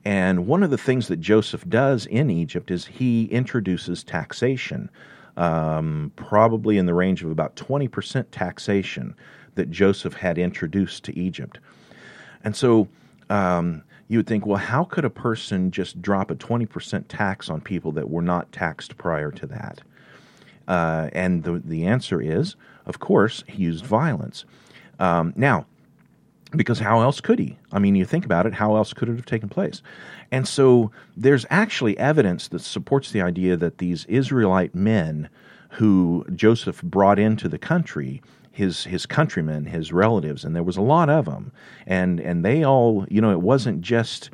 And one of the things that Joseph does in Egypt is he introduces taxation, um, probably in the range of about 20% taxation that Joseph had introduced to Egypt. And so um, you would think, well, how could a person just drop a 20% tax on people that were not taxed prior to that? Uh, and the, the answer is, of course, he used violence. Um, now, because how else could he? I mean, you think about it, how else could it have taken place? And so there's actually evidence that supports the idea that these Israelite men who Joseph brought into the country, his his countrymen, his relatives, and there was a lot of them, and and they all, you know, it wasn't just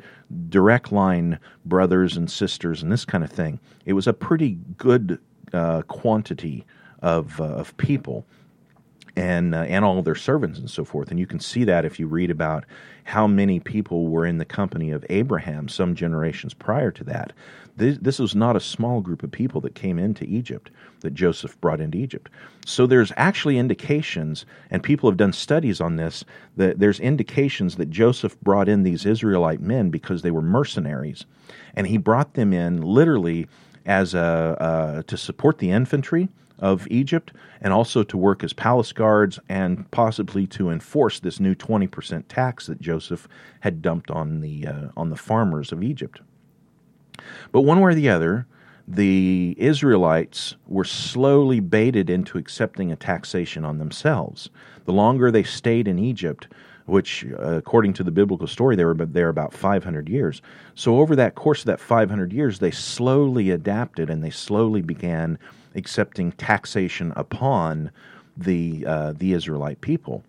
direct line brothers and sisters and this kind of thing. It was a pretty good uh, quantity of uh, of people and uh, and all their servants and so forth. And you can see that if you read about how many people were in the company of Abraham some generations prior to that. This, this was not a small group of people that came into Egypt that Joseph brought into Egypt. So there's actually indications, and people have done studies on this, that there's indications that Joseph brought in these Israelite men because they were mercenaries, and he brought them in literally as a uh, to support the infantry of Egypt and also to work as palace guards and possibly to enforce this new 20% tax that Joseph had dumped on the uh, on the farmers of Egypt. But one way or the other, the Israelites were slowly baited into accepting a taxation on themselves. The longer they stayed in Egypt, which, uh, according to the biblical story, they were there about 500 years. So, over that course of that 500 years, they slowly adapted and they slowly began accepting taxation upon the uh, the Israelite people.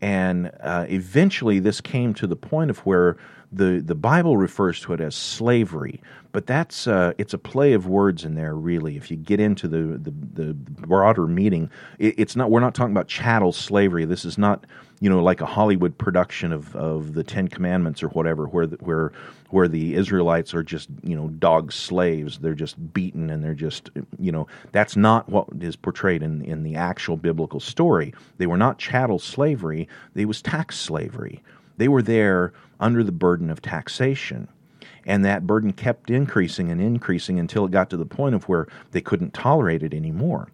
And uh, eventually, this came to the point of where the the Bible refers to it as slavery, but that's uh, it's a play of words in there. Really, if you get into the the, the broader meaning, it, it's not. We're not talking about chattel slavery. This is not you know like a Hollywood production of, of the Ten Commandments or whatever, where the, where where the Israelites are just you know dog slaves. They're just beaten and they're just you know that's not what is portrayed in in the actual biblical story. They were not chattel slavery. They was tax slavery. They were there under the burden of taxation. And that burden kept increasing and increasing until it got to the point of where they couldn't tolerate it anymore.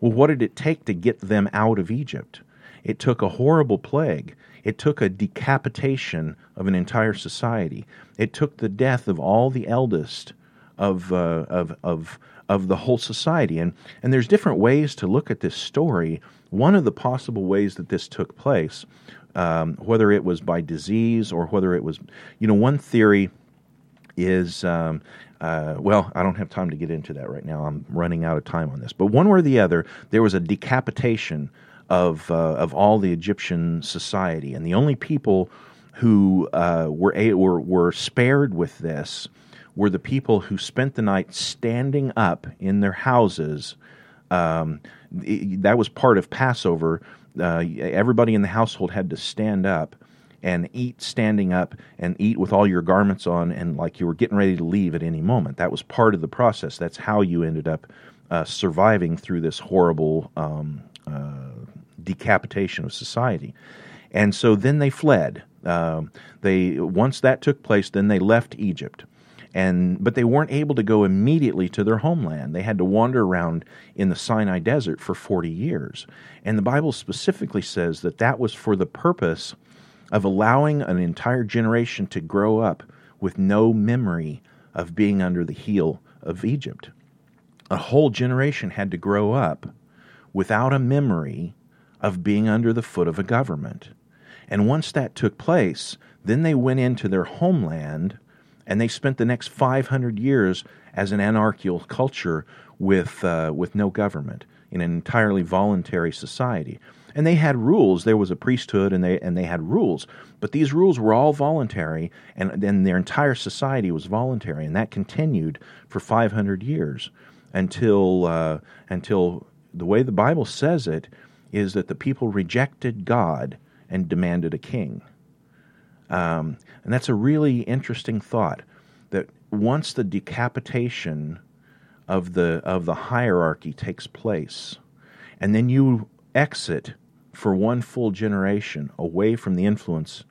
Well, what did it take to get them out of Egypt? It took a horrible plague. It took a decapitation of an entire society. It took the death of all the eldest of, uh, of, of, of the whole society. And, and there's different ways to look at this story. One of the possible ways that this took place um, whether it was by disease or whether it was, you know, one theory is, um, uh, well, I don't have time to get into that right now. I'm running out of time on this. But one way or the other, there was a decapitation of uh, of all the Egyptian society, and the only people who uh, were, a, were were spared with this were the people who spent the night standing up in their houses. Um, that was part of Passover uh, everybody in the household had to stand up and eat standing up and eat with all your garments on and like you were getting ready to leave at any moment. That was part of the process. That's how you ended up uh, surviving through this horrible um, uh, decapitation of society. And so then they fled. Um, they once that took place, then they left Egypt and but they weren't able to go immediately to their homeland. They had to wander around in the Sinai desert for 40 years. And the Bible specifically says that that was for the purpose of allowing an entire generation to grow up with no memory of being under the heel of Egypt. A whole generation had to grow up without a memory of being under the foot of a government. And once that took place, then they went into their homeland and they spent the next 500 years as an anarchical culture with, uh, with no government in an entirely voluntary society. And they had rules. There was a priesthood, and they and they had rules. But these rules were all voluntary, and then their entire society was voluntary, and that continued for 500 years. until uh, until the way the Bible says it is that the people rejected God and demanded a king. Um, and that's a really interesting thought. That once the decapitation of the of the hierarchy takes place, and then you exit for one full generation away from the influence,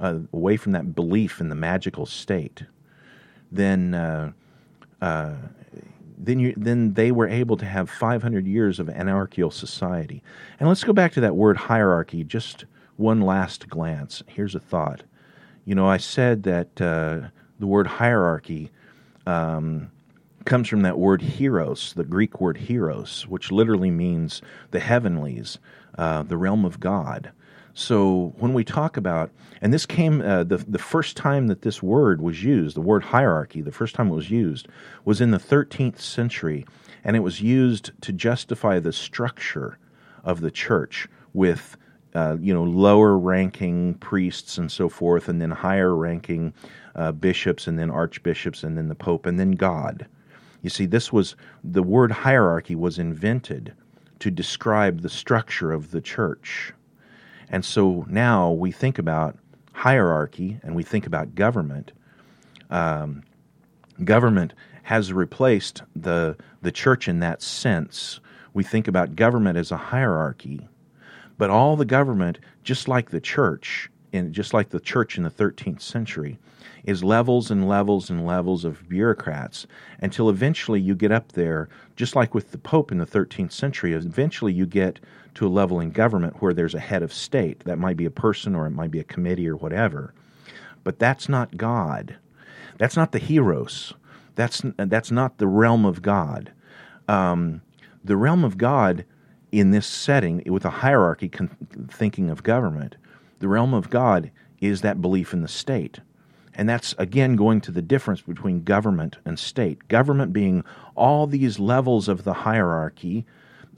uh, away from that belief in the magical state, then uh, uh, then you then they were able to have 500 years of anarchical society. And let's go back to that word hierarchy. Just one last glance. Here's a thought. You know, I said that uh, the word hierarchy um, comes from that word hieros, the Greek word hieros, which literally means the heavenlies, uh, the realm of God. So when we talk about, and this came uh, the the first time that this word was used, the word hierarchy, the first time it was used was in the 13th century, and it was used to justify the structure of the church with. Uh, you know, lower ranking priests and so forth, and then higher ranking uh, bishops, and then archbishops, and then the pope, and then God. You see, this was the word hierarchy was invented to describe the structure of the church. And so now we think about hierarchy and we think about government. Um, government has replaced the, the church in that sense. We think about government as a hierarchy. But all the government, just like the church, in, just like the church in the 13th century, is levels and levels and levels of bureaucrats until eventually you get up there, just like with the Pope in the 13th century, eventually you get to a level in government where there's a head of state. That might be a person or it might be a committee or whatever. But that's not God. That's not the hieros. That's, that's not the realm of God. Um, the realm of God in this setting, with a hierarchy con- thinking of government, the realm of God is that belief in the state. And that's again going to the difference between government and state. Government being all these levels of the hierarchy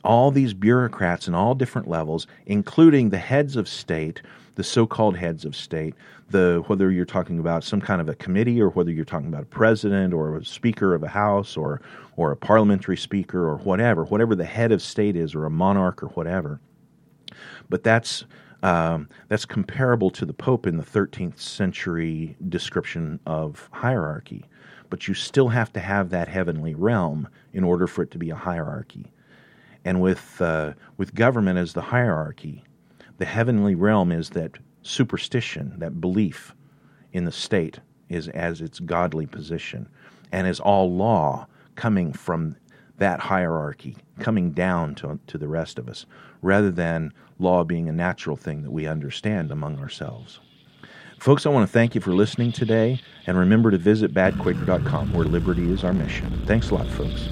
all these bureaucrats in all different levels, including the heads of state, the so-called heads of state, the whether you're talking about some kind of a committee or whether you're talking about a president or a speaker of a house or or a parliamentary speaker or whatever, whatever the head of state is or a monarch or whatever. But that's um, that's comparable to the Pope in the 13th century description of hierarchy. But you still have to have that heavenly realm in order for it to be a hierarchy and with uh, with government as the hierarchy, the heavenly realm is that superstition, that belief in the state is as its godly position, and is all law coming from that hierarchy, coming down to, to the rest of us, rather than law being a natural thing that we understand among ourselves. Folks, I want to thank you for listening today, and remember to visit badquaker.com where liberty is our mission. Thanks a lot, folks.